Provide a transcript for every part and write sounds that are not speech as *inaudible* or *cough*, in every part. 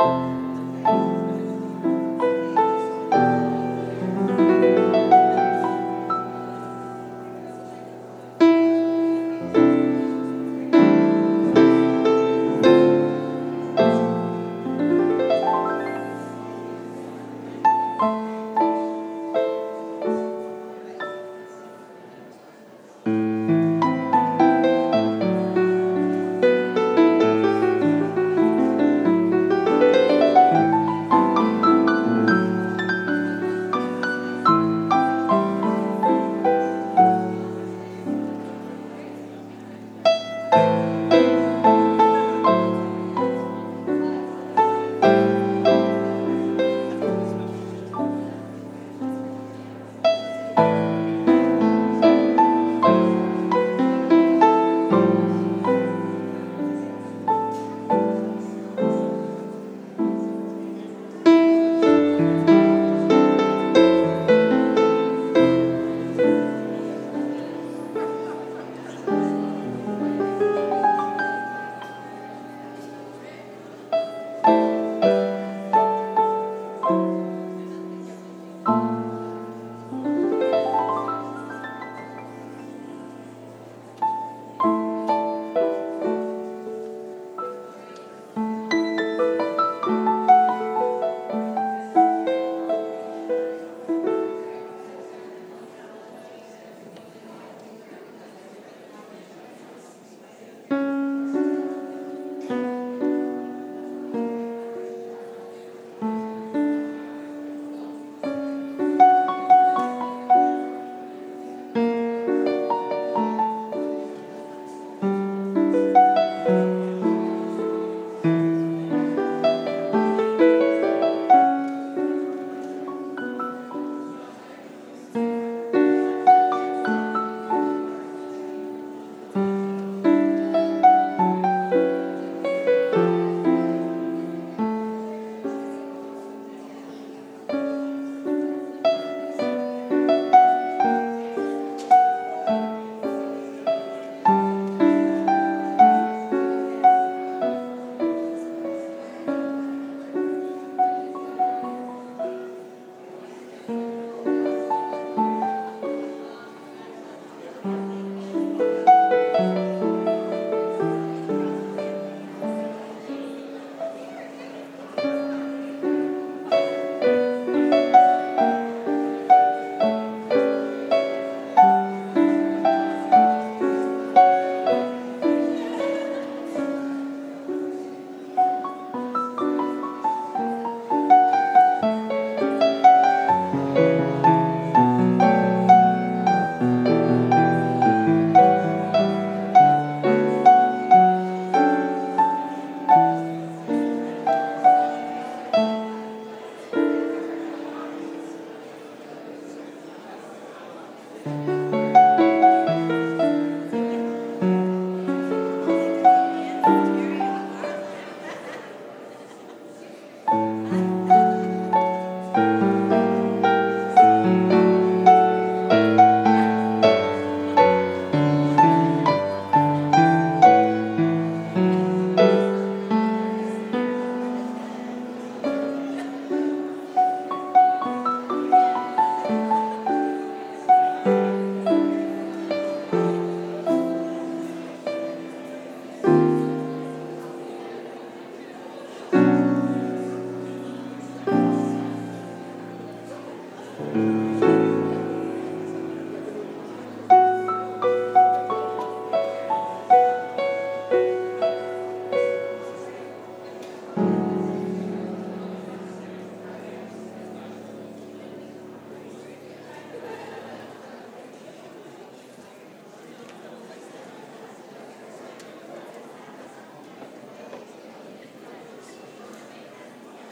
Música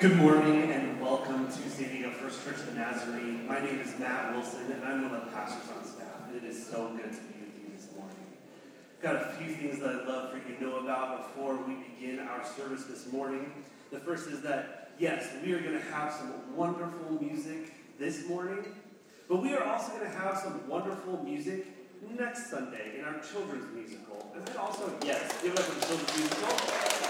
Good morning and welcome to San Diego First Church of the Nazarene. My name is Matt Wilson and I'm one of the pastors on staff. It is so good to be with you this morning. I've got a few things that I'd love for you to know about before we begin our service this morning. The first is that, yes, we are going to have some wonderful music this morning, but we are also going to have some wonderful music next Sunday in our children's musical. And then also, yes, give it up for the children's musical.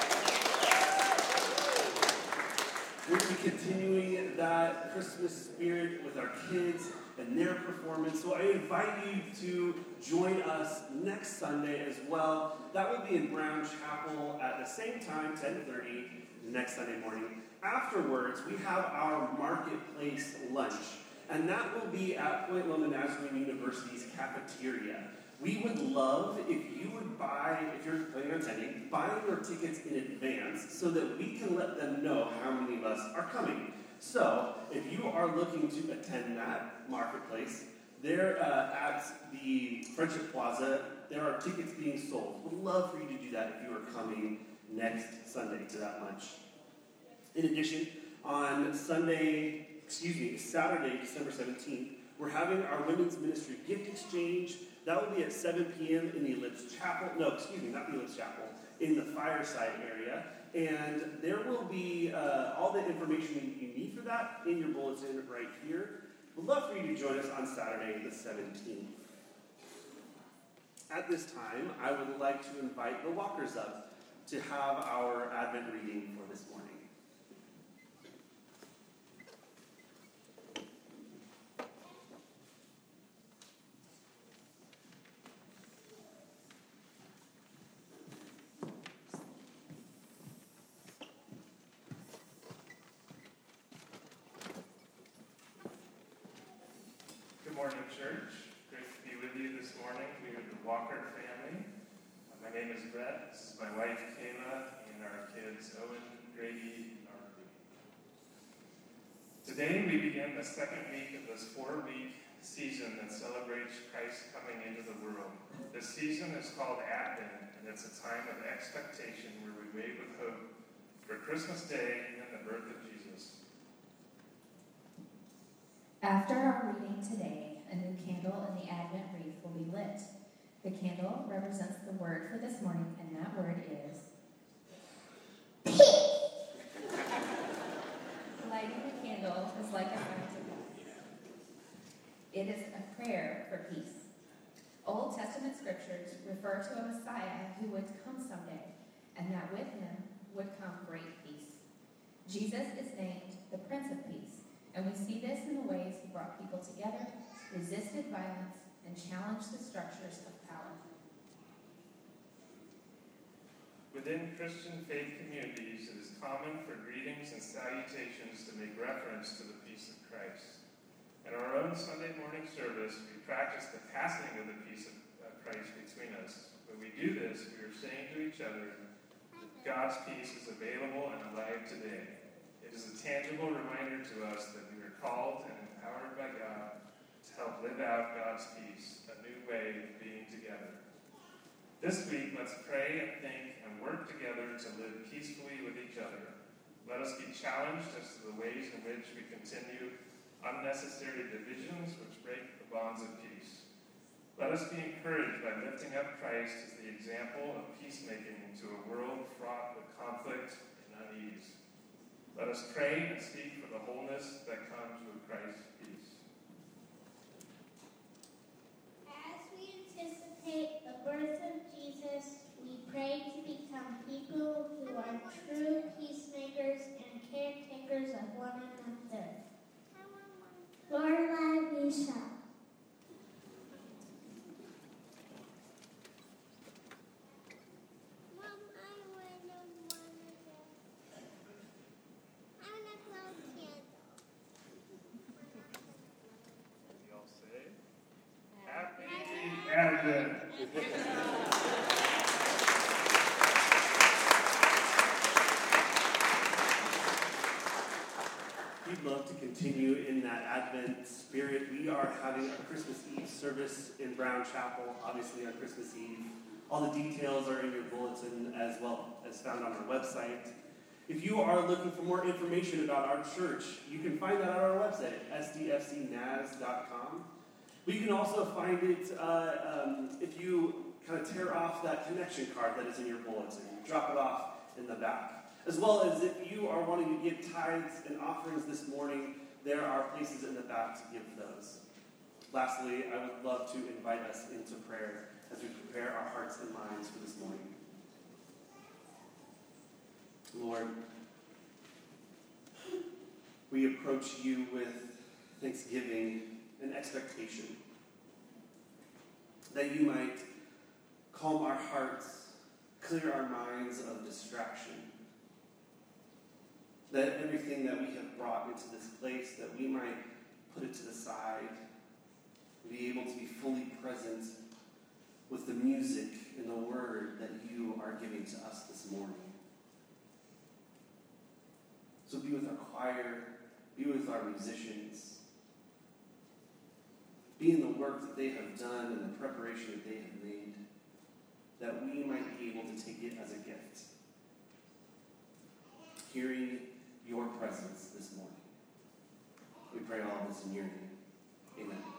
Continuing that Christmas spirit with our kids and their performance. So I invite you to join us next Sunday as well. That will be in Brown Chapel at the same time, 10:30 next Sunday morning. Afterwards, we have our marketplace lunch, and that will be at Point Loma Nazarene University's cafeteria. We would love if you would buy, if you're planning on attending, buy your tickets in advance so that we can let them know how many of us are coming. So, if you are looking to attend that marketplace, there uh, at the Friendship Plaza, there are tickets being sold. We'd love for you to do that if you are coming next Sunday to that lunch. In addition, on Sunday, excuse me, Saturday, December 17th, we're having our women's ministry gift exchange. That will be at 7 p.m. in the Ellipse Chapel. No, excuse me, not the Ellipse Chapel, in the fireside area. And there will be uh, all the information you need for that in your bulletin right here. We'd love for you to join us on Saturday, the 17th. At this time, I would like to invite the walkers up to have our Advent reading for this morning. morning, church. Great to be with you this morning. We are the Walker family. Uh, my name is Brett. This is my wife, Kayla, and our kids, Owen, Grady, and Arthur. Today, we begin the second week of this four week season that celebrates Christ coming into the world. This season is called Advent, and it's a time of expectation where we wait with hope for Christmas Day and the birth of Jesus. After our reading today, a new candle in the Advent wreath will be lit. The candle represents the word for this morning, and that word is peace. Lighting the candle is like a act of It is a prayer for peace. Old Testament scriptures refer to a Messiah who would come someday, and that with him would come great peace. Jesus is named the Prince of Peace, and we see this in the ways he brought people together resisted violence, and challenged the structures of power. Within Christian faith communities, it is common for greetings and salutations to make reference to the peace of Christ. In our own Sunday morning service, we practice the passing of the peace of Christ between us. When we do this, we are saying to each other that God's peace is available and alive today. It is a tangible reminder to us that we are called and empowered by God to help live out God's peace, a new way of being together. This week, let's pray and think and work together to live peacefully with each other. Let us be challenged as to the ways in which we continue unnecessary divisions which break the bonds of peace. Let us be encouraged by lifting up Christ as the example of peacemaking to a world fraught with conflict and unease. Let us pray and speak for the wholeness that comes with Christ. Anticipate the birth of Jesus, we pray to become people who are true peacemakers and caretakers of one another. Lord, we shall. continue in that Advent spirit. We are having a Christmas Eve Chapel, obviously on Christmas Eve. All the details are in your bulletin as well as found on our website. If you are looking for more information about our church, you can find that on our website sdfcnaz.com. But you can also find it uh, um, if you kind of tear off that connection card that is in your bulletin. Drop it off in the back. As well as if you are wanting to give tithes and offerings this morning, there are places in the back to give those. Lastly, I would love to invite us into prayer as we prepare our hearts and minds for this morning. Lord, we approach you with thanksgiving and expectation. That you might calm our hearts, clear our minds of distraction. That everything that we have brought into this place, that we might put it to the side, be able to be fully present with the music and the word that you are giving to us this morning. So be with our choir, be with our musicians, be in the work that they have done and the preparation that they have made, that we might be able to take it as a gift. Hearing your presence this morning. We pray all this in your name. Amen.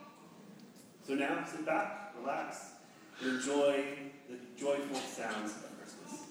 So now sit back, relax, and enjoy the joyful sounds of Christmas.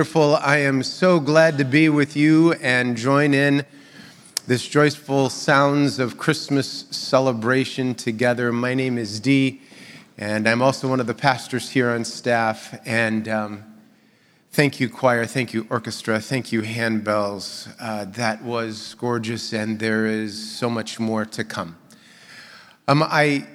Wonderful. I am so glad to be with you and join in this joyful sounds of Christmas celebration together. My name is Dee, and I'm also one of the pastors here on staff. And um, thank you, choir. Thank you, orchestra. Thank you, handbells. Uh, that was gorgeous, and there is so much more to come. Um, I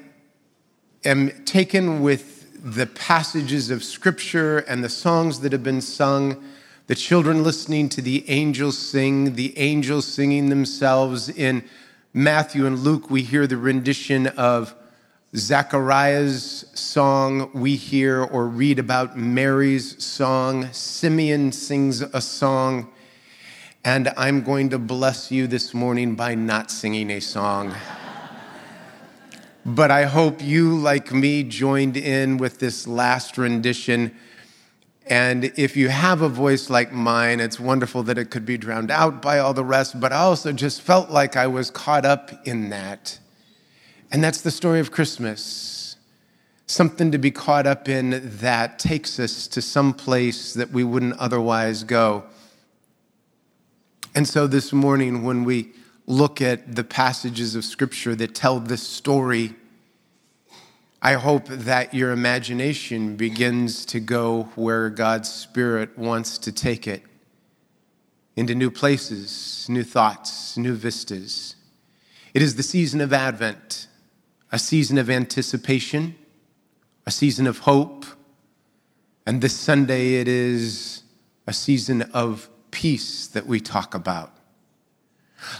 am taken with the passages of Scripture and the songs that have been sung, the children listening to the angels sing, the angels singing themselves. In Matthew and Luke, we hear the rendition of Zechariah's song. We hear or read about Mary's song. Simeon sings a song. And I'm going to bless you this morning by not singing a song. But I hope you, like me, joined in with this last rendition. And if you have a voice like mine, it's wonderful that it could be drowned out by all the rest, but I also just felt like I was caught up in that. And that's the story of Christmas. Something to be caught up in that takes us to some place that we wouldn't otherwise go. And so this morning, when we look at the passages of Scripture that tell this story, I hope that your imagination begins to go where God's Spirit wants to take it into new places, new thoughts, new vistas. It is the season of Advent, a season of anticipation, a season of hope, and this Sunday it is a season of peace that we talk about.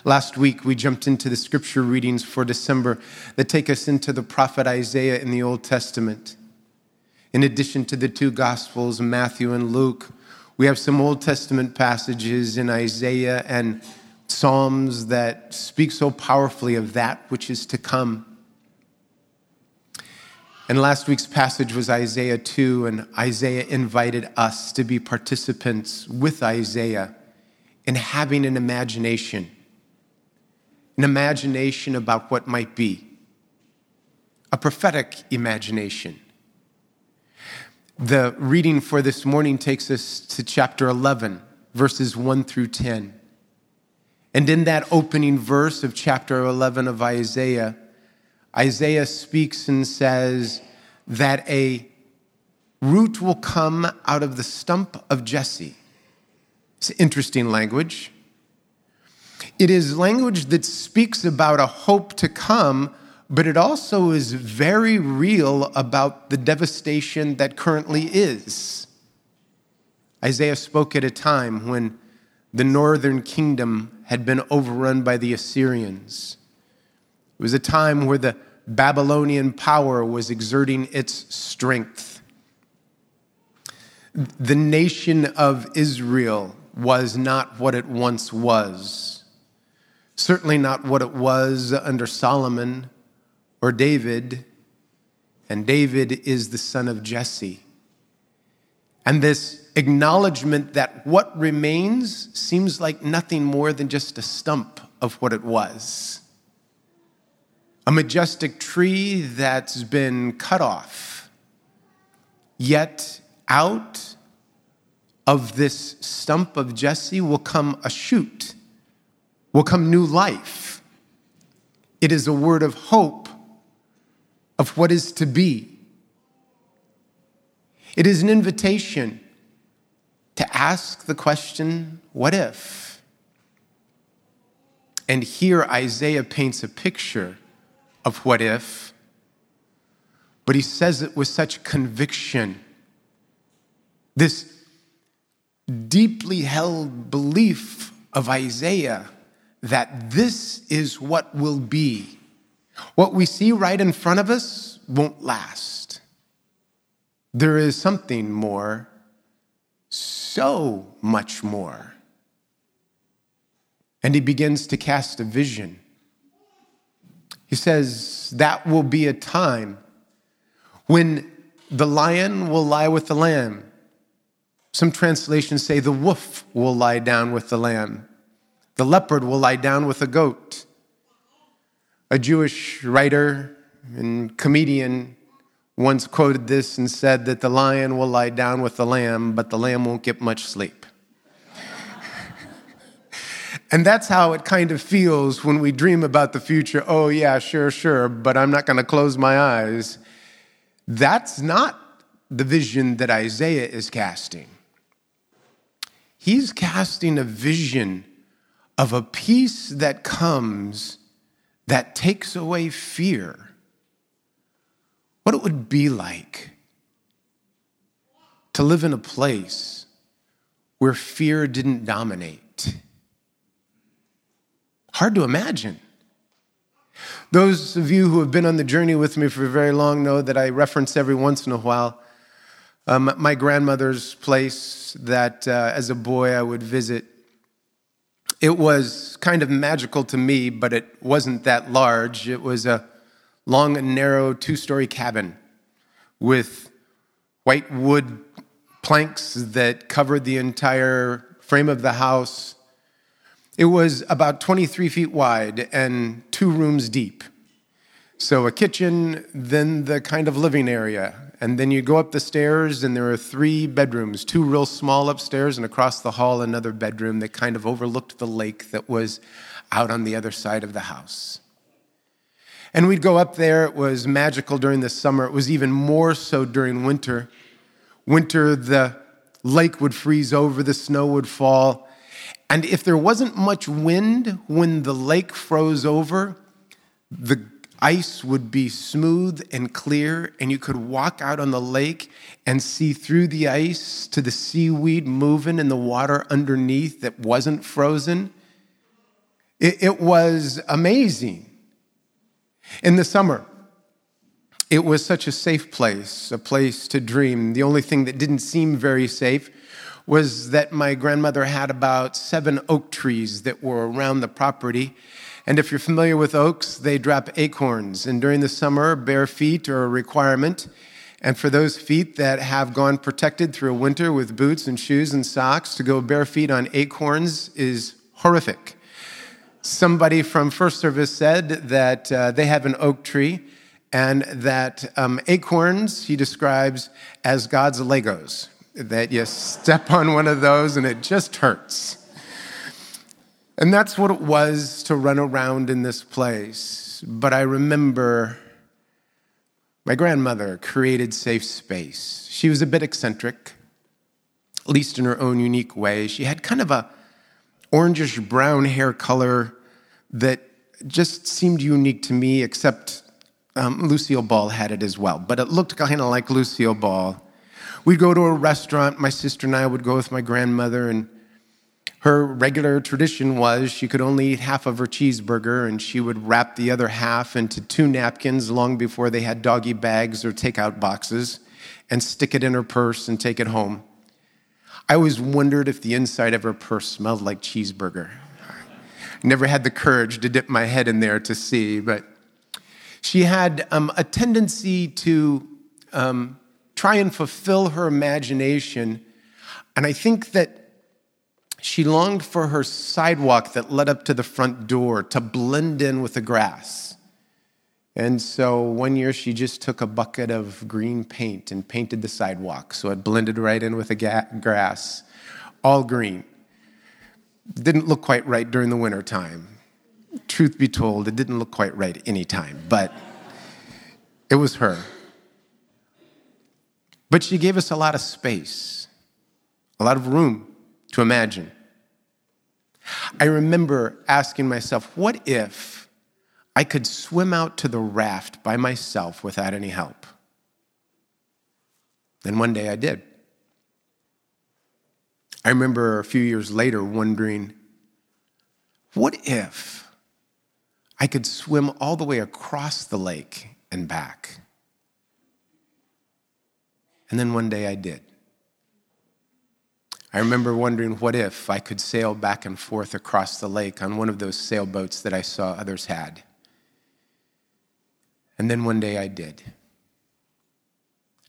Last week, we jumped into the scripture readings for December that take us into the prophet Isaiah in the Old Testament. In addition to the two Gospels, Matthew and Luke, we have some Old Testament passages in Isaiah and Psalms that speak so powerfully of that which is to come. And last week's passage was Isaiah 2, and Isaiah invited us to be participants with Isaiah in having an imagination an imagination about what might be, a prophetic imagination. The reading for this morning takes us to chapter 11, verses 1 through 10. And in that opening verse of chapter 11 of Isaiah, Isaiah speaks and says that a root will come out of the stump of Jesse. It's interesting language. It is language that speaks about a hope to come, but it also is very real about the devastation that currently is. Isaiah spoke at a time when the northern kingdom had been overrun by the Assyrians. It was a time where the Babylonian power was exerting its strength. The nation of Israel was not what it once was. Certainly not what it was under Solomon or David. And David is the son of Jesse. And this acknowledgement that what remains seems like nothing more than just a stump of what it was. A majestic tree that's been cut off, yet out of this stump of Jesse will come a shoot will come new life. It is a word of hope of what is to be. It is an invitation to ask the question, what if? And here Isaiah paints a picture of what if, but he says it with such conviction. This deeply held belief of Isaiah that this is what will be. What we see right in front of us won't last. There is something more, so much more. And he begins to cast a vision. He says, That will be a time when the lion will lie with the lamb. Some translations say the wolf will lie down with the lamb. The leopard will lie down with a goat. A Jewish writer and comedian once quoted this and said that the lion will lie down with the lamb, but the lamb won't get much sleep. *laughs* and that's how it kind of feels when we dream about the future. Oh, yeah, sure, sure, but I'm not going to close my eyes. That's not the vision that Isaiah is casting. He's casting a vision of a peace that comes that takes away fear. What it would be like to live in a place where fear didn't dominate. Hard to imagine. Those of you who have been on the journey with me for very long know that I reference every once in a while um, my grandmother's place that uh, as a boy I would visit. It was kind of magical to me, but it wasn't that large. It was a long and narrow two story cabin with white wood planks that covered the entire frame of the house. It was about 23 feet wide and two rooms deep. So, a kitchen, then the kind of living area, and then you go up the stairs, and there are three bedrooms two real small upstairs, and across the hall, another bedroom that kind of overlooked the lake that was out on the other side of the house. And we'd go up there. It was magical during the summer. It was even more so during winter. Winter, the lake would freeze over, the snow would fall. And if there wasn't much wind when the lake froze over, the ice would be smooth and clear, and you could walk out on the lake and see through the ice to the seaweed moving in the water underneath that wasn't frozen. It, it was amazing. In the summer, it was such a safe place, a place to dream. The only thing that didn't seem very safe was that my grandmother had about seven oak trees that were around the property and if you're familiar with oaks, they drop acorns. And during the summer, bare feet are a requirement. And for those feet that have gone protected through a winter with boots and shoes and socks, to go bare feet on acorns is horrific. Somebody from First Service said that uh, they have an oak tree and that um, acorns he describes as God's Legos, that you step on one of those and it just hurts. And that's what it was to run around in this place. But I remember my grandmother created safe space. She was a bit eccentric, at least in her own unique way. She had kind of a orangish brown hair color that just seemed unique to me, except um, Lucille Ball had it as well. But it looked kind of like Lucille Ball. We'd go to a restaurant, my sister and I would go with my grandmother, and her regular tradition was she could only eat half of her cheeseburger and she would wrap the other half into two napkins long before they had doggy bags or takeout boxes and stick it in her purse and take it home. I always wondered if the inside of her purse smelled like cheeseburger. I never had the courage to dip my head in there to see, but she had um, a tendency to um, try and fulfill her imagination. And I think that she longed for her sidewalk that led up to the front door to blend in with the grass. And so one year she just took a bucket of green paint and painted the sidewalk so it blended right in with the ga- grass, all green. Didn't look quite right during the winter time. Truth be told, it didn't look quite right any time, but it was her. But she gave us a lot of space, a lot of room to imagine. I remember asking myself, what if I could swim out to the raft by myself without any help? Then one day I did. I remember a few years later wondering, what if I could swim all the way across the lake and back? And then one day I did. I remember wondering what if I could sail back and forth across the lake on one of those sailboats that I saw others had. And then one day I did.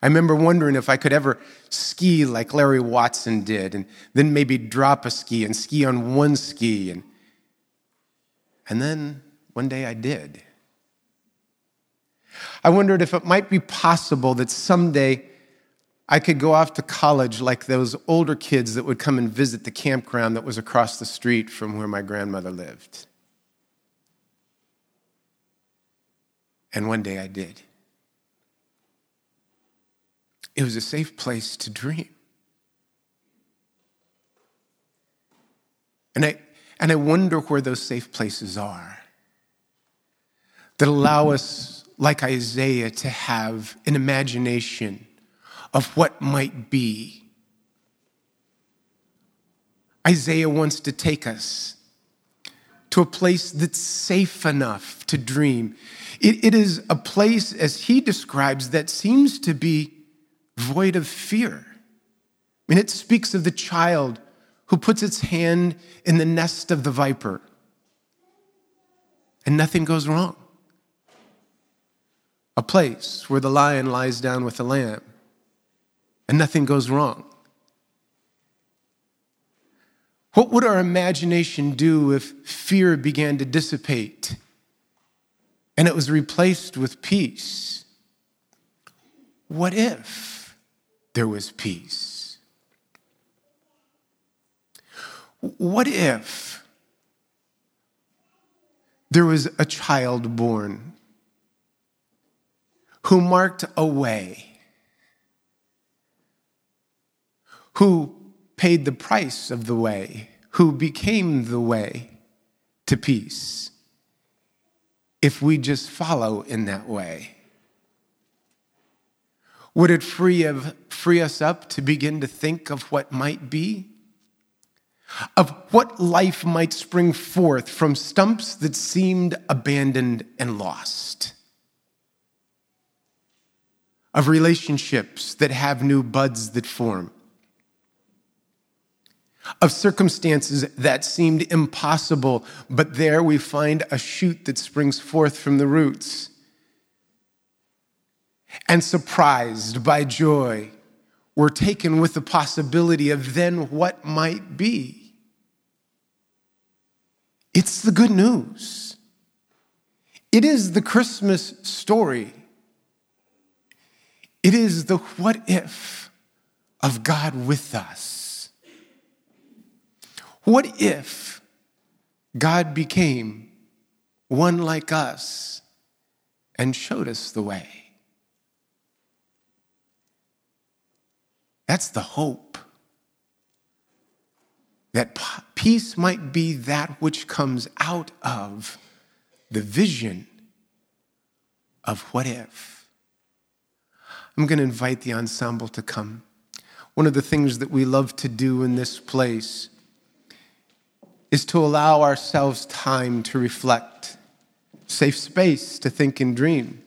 I remember wondering if I could ever ski like Larry Watson did, and then maybe drop a ski and ski on one ski. And, and then one day I did. I wondered if it might be possible that someday I could go off to college like those older kids that would come and visit the campground that was across the street from where my grandmother lived. And one day I did. It was a safe place to dream. And I, and I wonder where those safe places are that allow us, like Isaiah, to have an imagination of what might be. Isaiah wants to take us to a place that's safe enough to dream. It, it is a place, as he describes, that seems to be void of fear. I mean, it speaks of the child who puts its hand in the nest of the viper and nothing goes wrong. A place where the lion lies down with the lamb and nothing goes wrong. What would our imagination do if fear began to dissipate and it was replaced with peace? What if there was peace? What if there was a child born who marked a way who paid the price of the way, who became the way to peace, if we just follow in that way? Would it free, of, free us up to begin to think of what might be? Of what life might spring forth from stumps that seemed abandoned and lost? Of relationships that have new buds that form? Of circumstances that seemed impossible, but there we find a shoot that springs forth from the roots. And surprised by joy, we're taken with the possibility of then what might be. It's the good news. It is the Christmas story. It is the what if of God with us. What if God became one like us and showed us the way? That's the hope. That peace might be that which comes out of the vision of what if. I'm going to invite the ensemble to come. One of the things that we love to do in this place is to allow ourselves time to reflect, safe space to think and dream.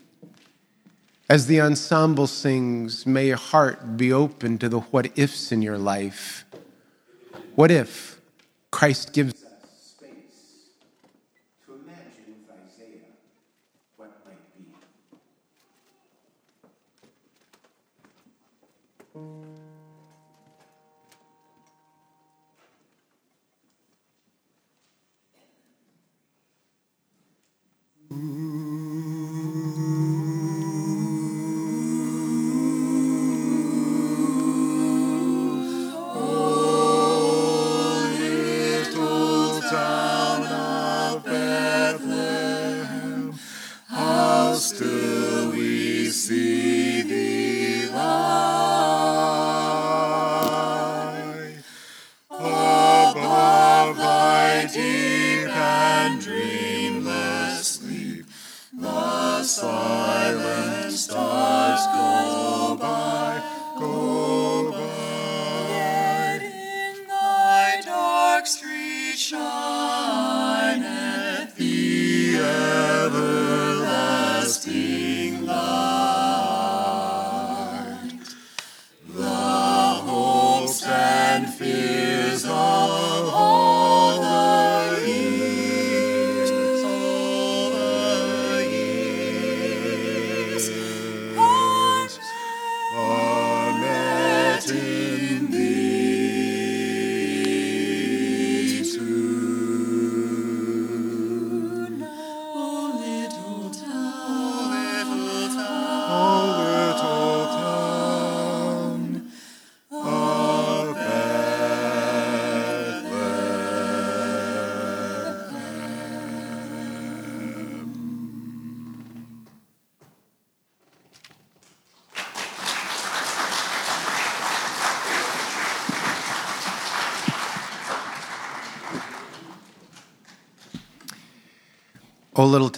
As the ensemble sings, may your heart be open to the what ifs in your life. What if Christ gives the silent stars go.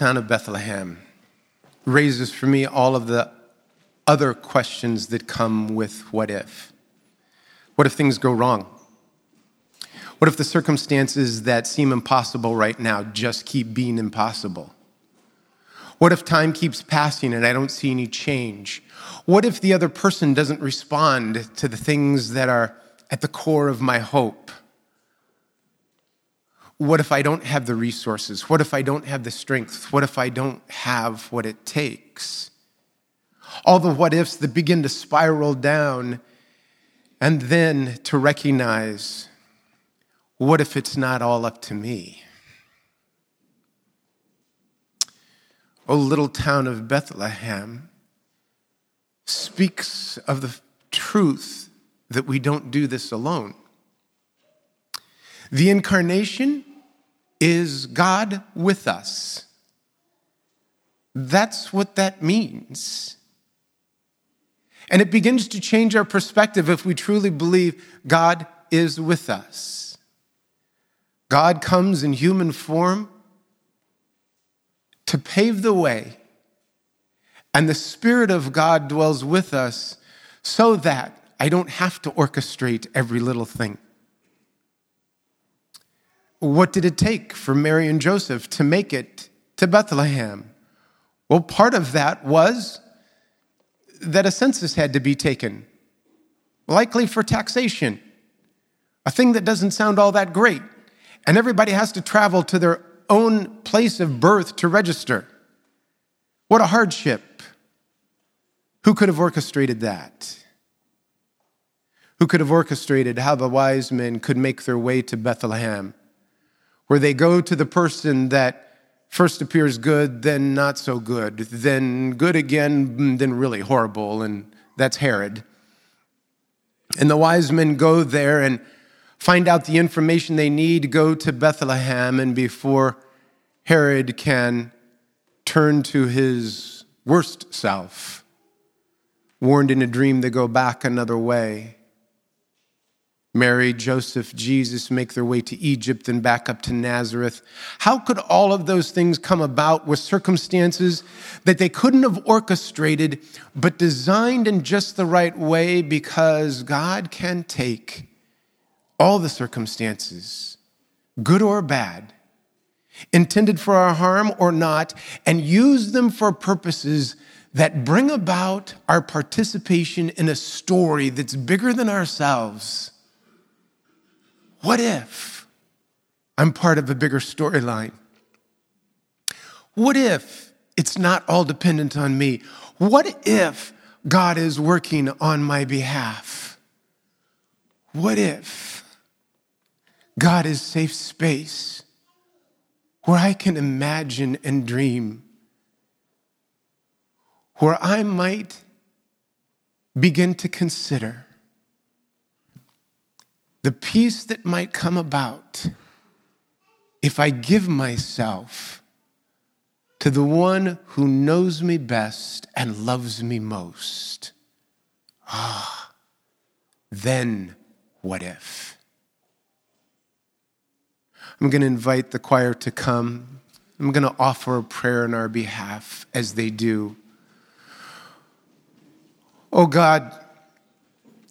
Town of Bethlehem raises for me all of the other questions that come with what if. What if things go wrong? What if the circumstances that seem impossible right now just keep being impossible? What if time keeps passing and I don't see any change? What if the other person doesn't respond to the things that are at the core of my hope? What if I don't have the resources? What if I don't have the strength? What if I don't have what it takes? All the what ifs that begin to spiral down, and then to recognize what if it's not all up to me? O little town of Bethlehem speaks of the truth that we don't do this alone. The incarnation is God with us. That's what that means. And it begins to change our perspective if we truly believe God is with us. God comes in human form to pave the way, and the Spirit of God dwells with us so that I don't have to orchestrate every little thing. What did it take for Mary and Joseph to make it to Bethlehem? Well, part of that was that a census had to be taken, likely for taxation, a thing that doesn't sound all that great. And everybody has to travel to their own place of birth to register. What a hardship. Who could have orchestrated that? Who could have orchestrated how the wise men could make their way to Bethlehem? Where they go to the person that first appears good, then not so good, then good again, then really horrible, and that's Herod. And the wise men go there and find out the information they need, go to Bethlehem, and before Herod can turn to his worst self, warned in a dream they go back another way. Mary, Joseph, Jesus make their way to Egypt and back up to Nazareth. How could all of those things come about with circumstances that they couldn't have orchestrated, but designed in just the right way because God can take all the circumstances, good or bad, intended for our harm or not, and use them for purposes that bring about our participation in a story that's bigger than ourselves what if I'm part of a bigger storyline? What if it's not all dependent on me? What if God is working on my behalf? What if God is safe space where I can imagine and dream, where I might begin to consider the peace that might come about if I give myself to the one who knows me best and loves me most. Ah, then what if? I'm going to invite the choir to come. I'm going to offer a prayer on our behalf as they do. Oh God,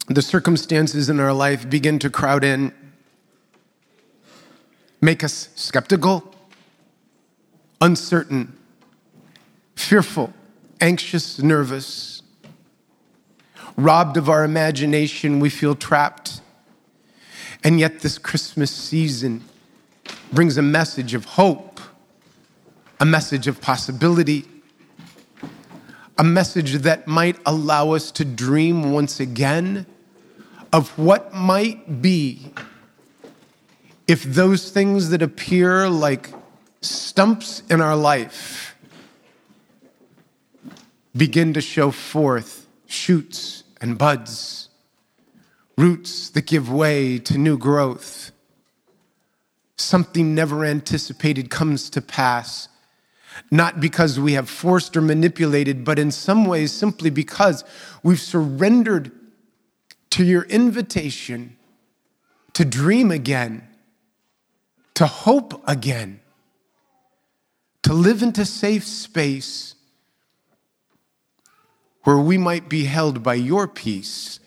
the circumstances in our life begin to crowd in, make us skeptical, uncertain, fearful, anxious, nervous. Robbed of our imagination, we feel trapped. And yet, this Christmas season brings a message of hope, a message of possibility, a message that might allow us to dream once again of what might be if those things that appear like stumps in our life begin to show forth shoots and buds, roots that give way to new growth. Something never anticipated comes to pass, not because we have forced or manipulated, but in some ways simply because we've surrendered to your invitation to dream again, to hope again, to live into safe space where we might be held by your peace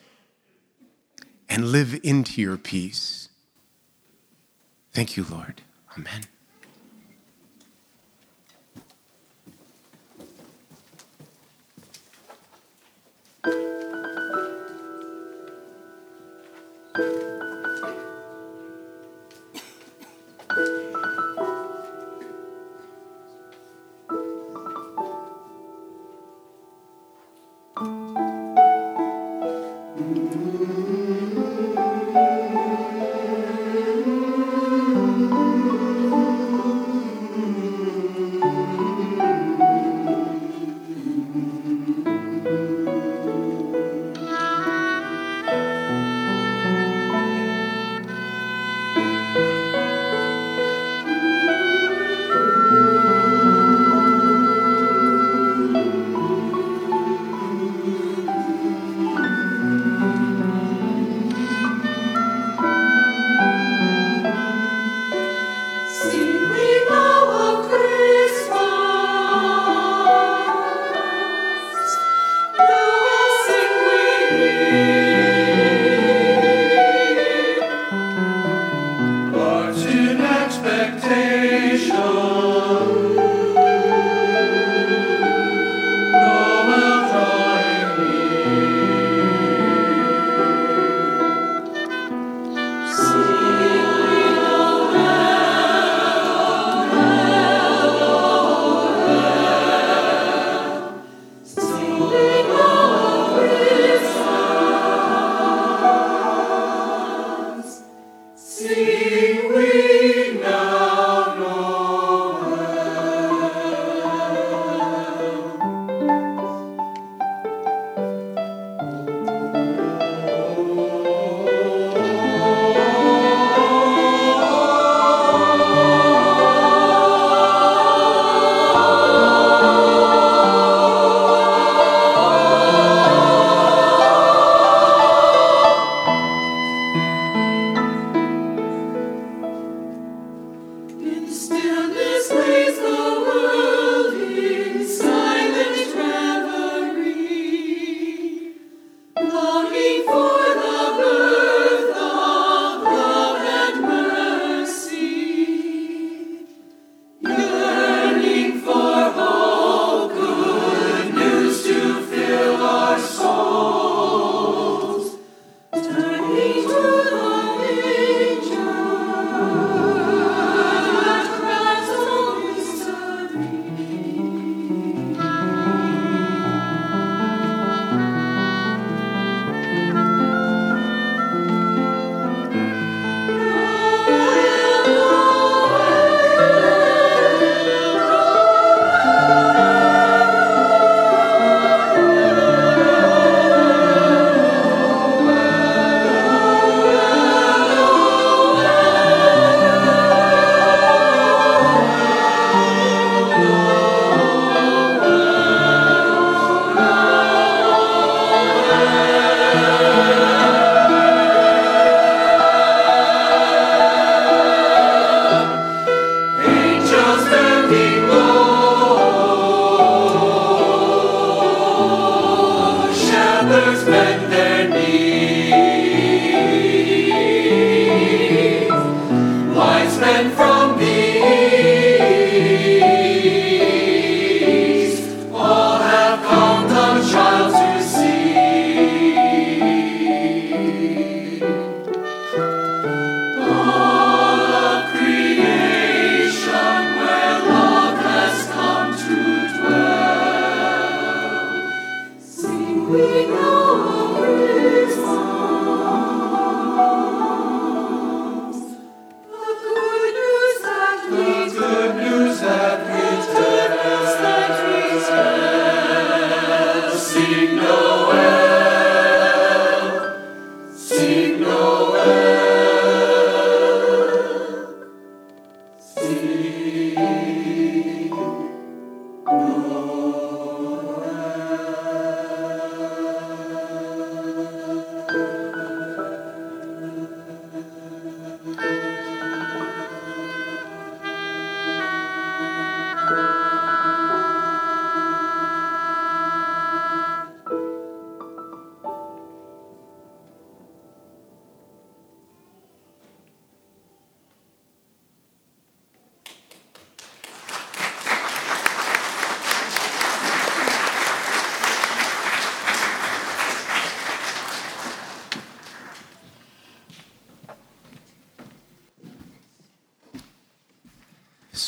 and live into your peace. Thank you, Lord. Amen. Lord.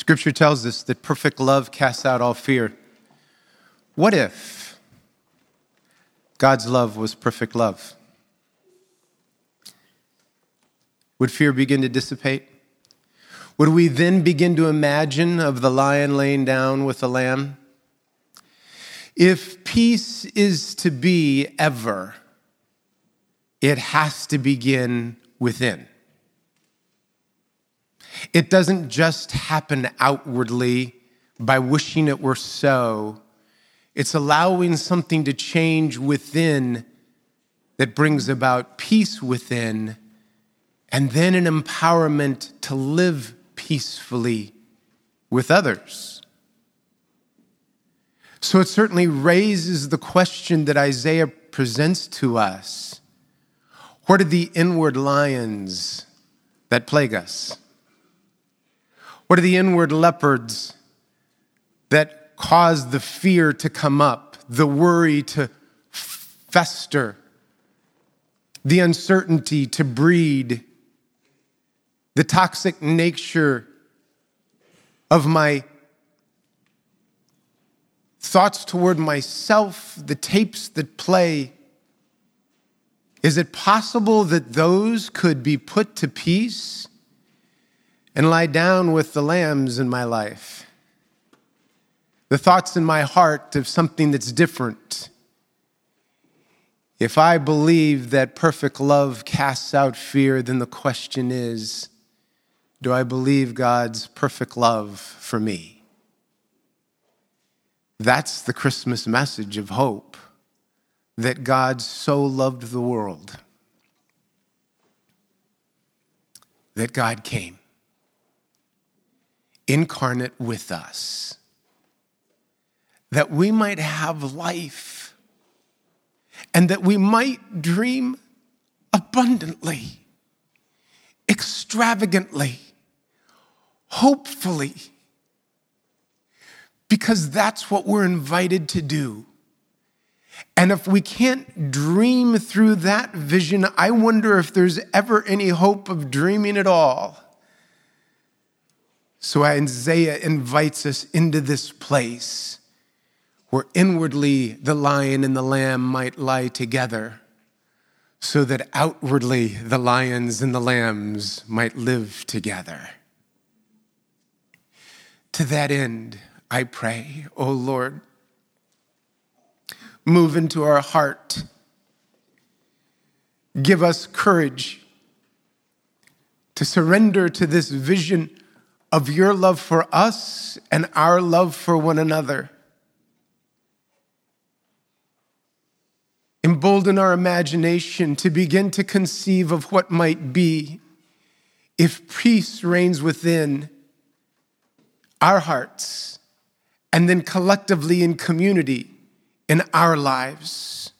Scripture tells us that perfect love casts out all fear. What if God's love was perfect love? Would fear begin to dissipate? Would we then begin to imagine of the lion laying down with the lamb? If peace is to be ever, it has to begin within. It doesn't just happen outwardly by wishing it were so. It's allowing something to change within that brings about peace within, and then an empowerment to live peacefully with others. So it certainly raises the question that Isaiah presents to us What are the inward lions that plague us? What are the inward leopards that cause the fear to come up, the worry to fester, the uncertainty to breed, the toxic nature of my thoughts toward myself, the tapes that play. Is it possible that those could be put to peace and lie down with the lambs in my life? The thoughts in my heart of something that's different. If I believe that perfect love casts out fear, then the question is do I believe God's perfect love for me? That's the Christmas message of hope that God so loved the world that God came incarnate with us, that we might have life and that we might dream abundantly, extravagantly hopefully, because that's what we're invited to do. And if we can't dream through that vision, I wonder if there's ever any hope of dreaming at all. So Isaiah invites us into this place where inwardly the lion and the lamb might lie together, so that outwardly the lions and the lambs might live together. To that end, I pray, O oh Lord, move into our heart. Give us courage to surrender to this vision of your love for us and our love for one another. Embolden our imagination to begin to conceive of what might be if peace reigns within our hearts, and then collectively in community in our lives.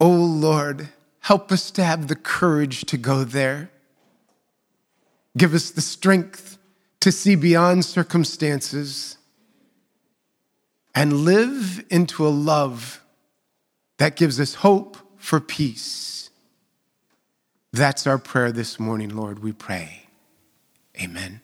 Oh Lord, help us to have the courage to go there. Give us the strength to see beyond circumstances and live into a love that gives us hope for peace. That's our prayer this morning, Lord, we pray. Amen.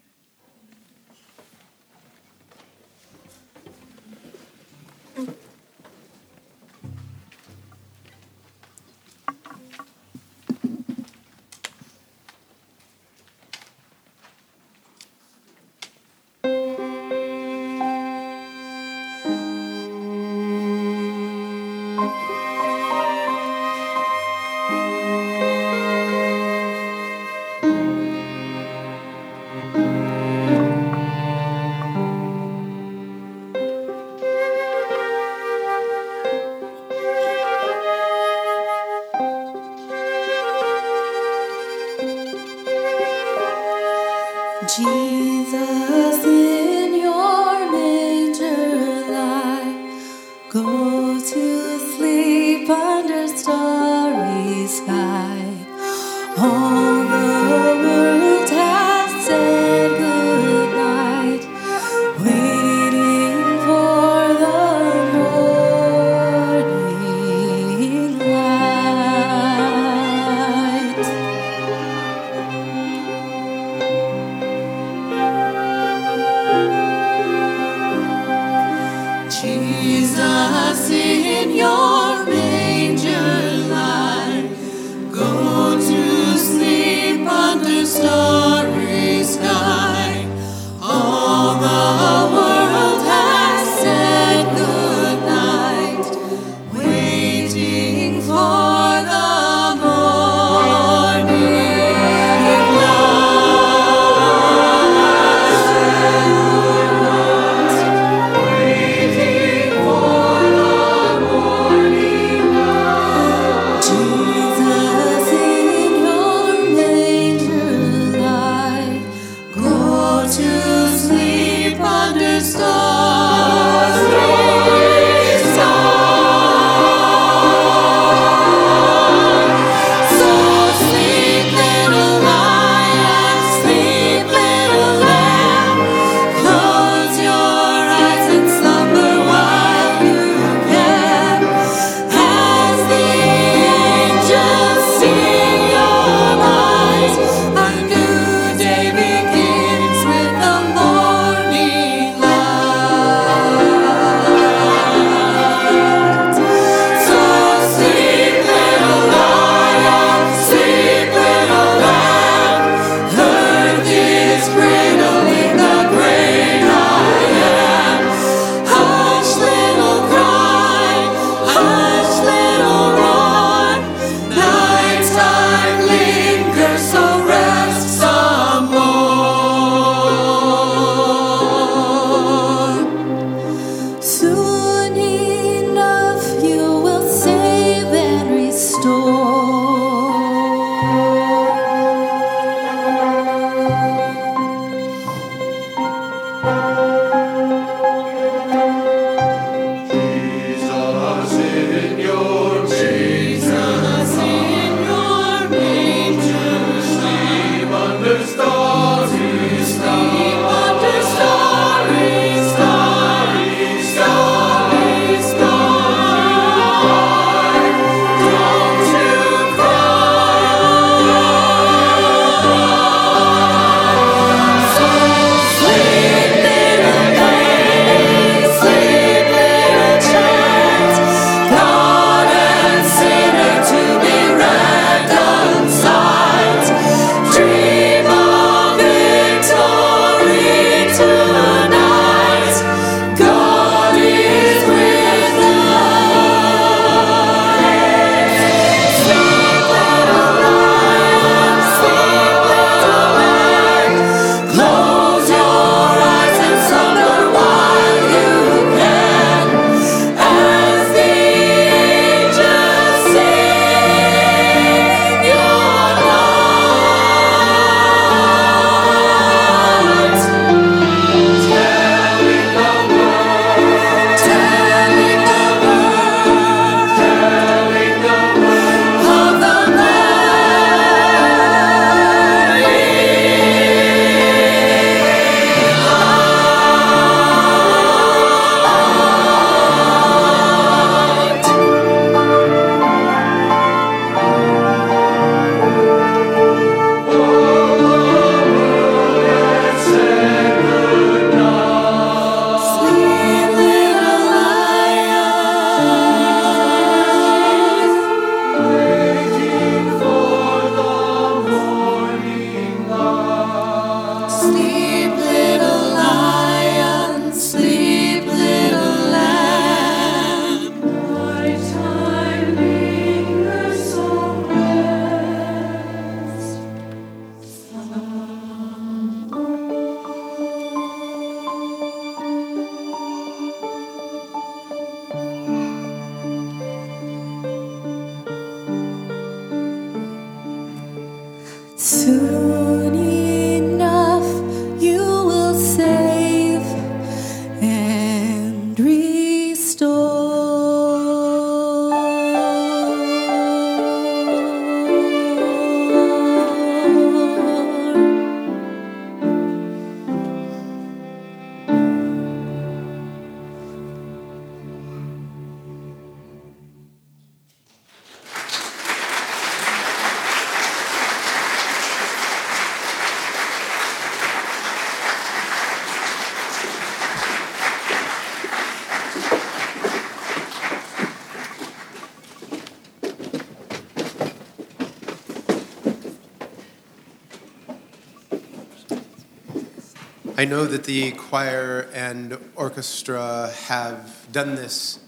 Know that the choir and orchestra have done this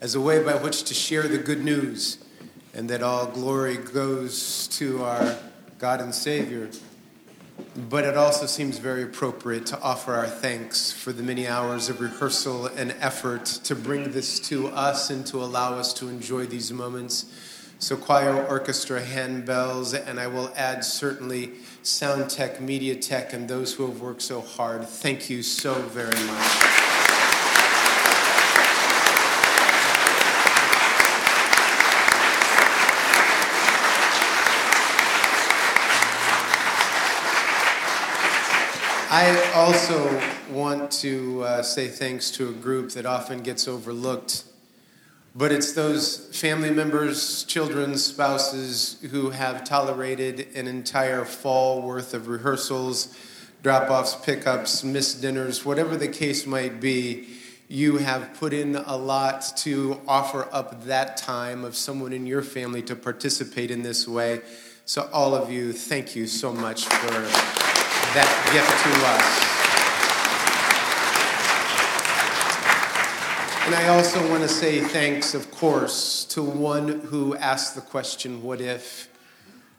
as a way by which to share the good news, and that all glory goes to our God and Savior. But it also seems very appropriate to offer our thanks for the many hours of rehearsal and effort to bring this to us and to allow us to enjoy these moments. So, choir, orchestra, handbells, and I will add certainly sound tech, media tech, and those who have worked so hard. Thank you so very much. I also want to uh, say thanks to a group that often gets overlooked but it's those family members, children, spouses who have tolerated an entire fall worth of rehearsals, drop offs, pickups, missed dinners, whatever the case might be. You have put in a lot to offer up that time of someone in your family to participate in this way. So, all of you, thank you so much for that gift to us. And I also want to say thanks, of course, to one who asked the question what if?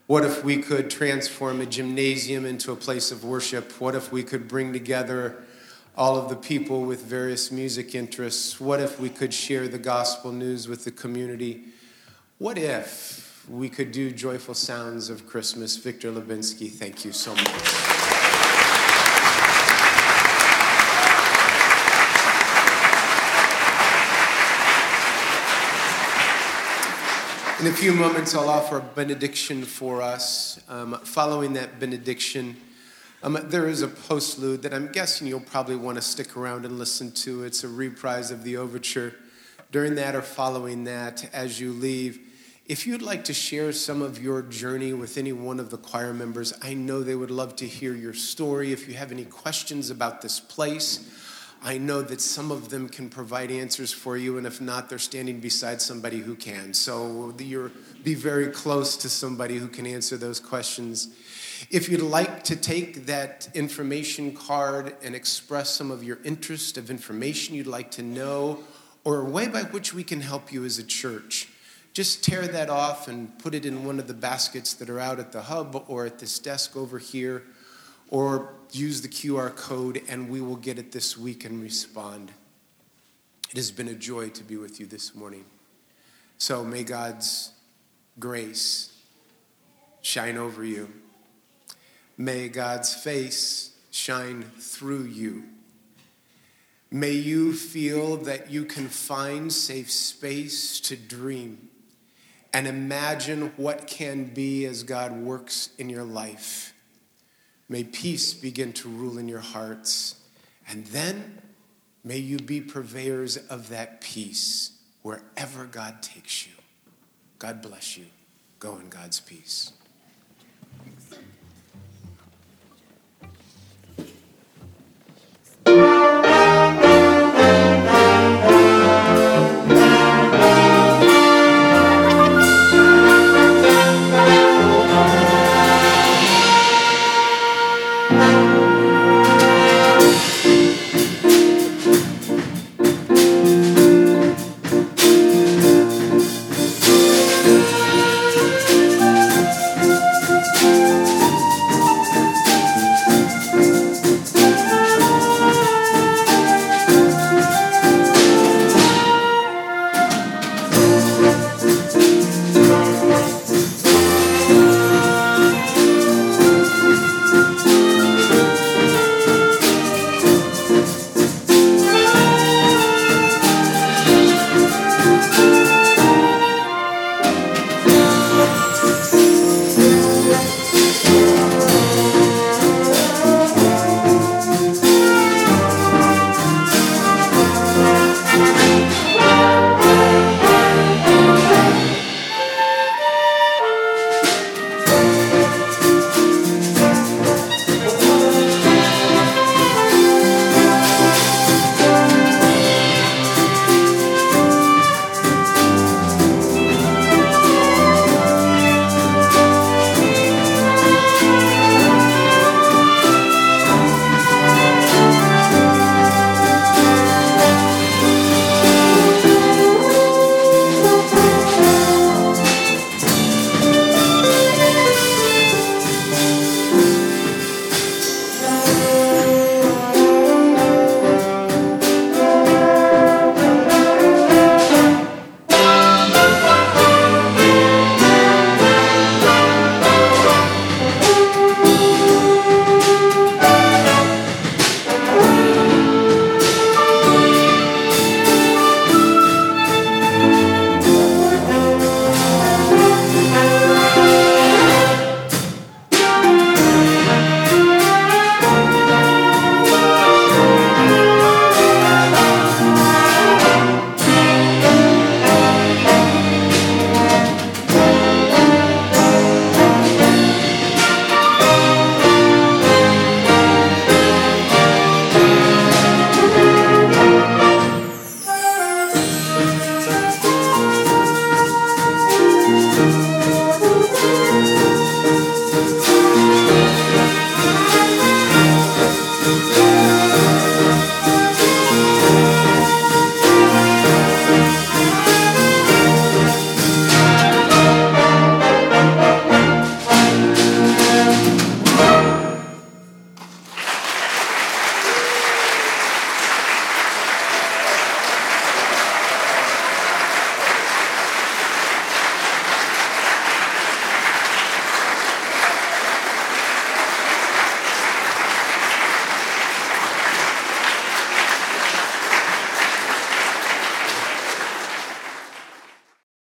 What if we could transform a gymnasium into a place of worship? What if we could bring together all of the people with various music interests? What if we could share the gospel news with the community? What if we could do joyful sounds of Christmas? Victor Levinsky, thank you so much. In a few moments, I'll offer a benediction for us. Um, following that benediction, um, there is a postlude that I'm guessing you'll probably want to stick around and listen to. It's a reprise of the overture. During that or following that, as you leave, if you'd like to share some of your journey with any one of the choir members, I know they would love to hear your story. If you have any questions about this place, I know that some of them can provide answers for you, and if not, they're standing beside somebody who can. So you're be very close to somebody who can answer those questions. If you'd like to take that information card and express some of your interest of information you'd like to know, or a way by which we can help you as a church, just tear that off and put it in one of the baskets that are out at the hub or at this desk over here or use the QR code and we will get it this week and respond. It has been a joy to be with you this morning. So may God's grace shine over you. May God's face shine through you. May you feel that you can find safe space to dream and imagine what can be as God works in your life. May peace begin to rule in your hearts. And then may you be purveyors of that peace wherever God takes you. God bless you. Go in God's peace.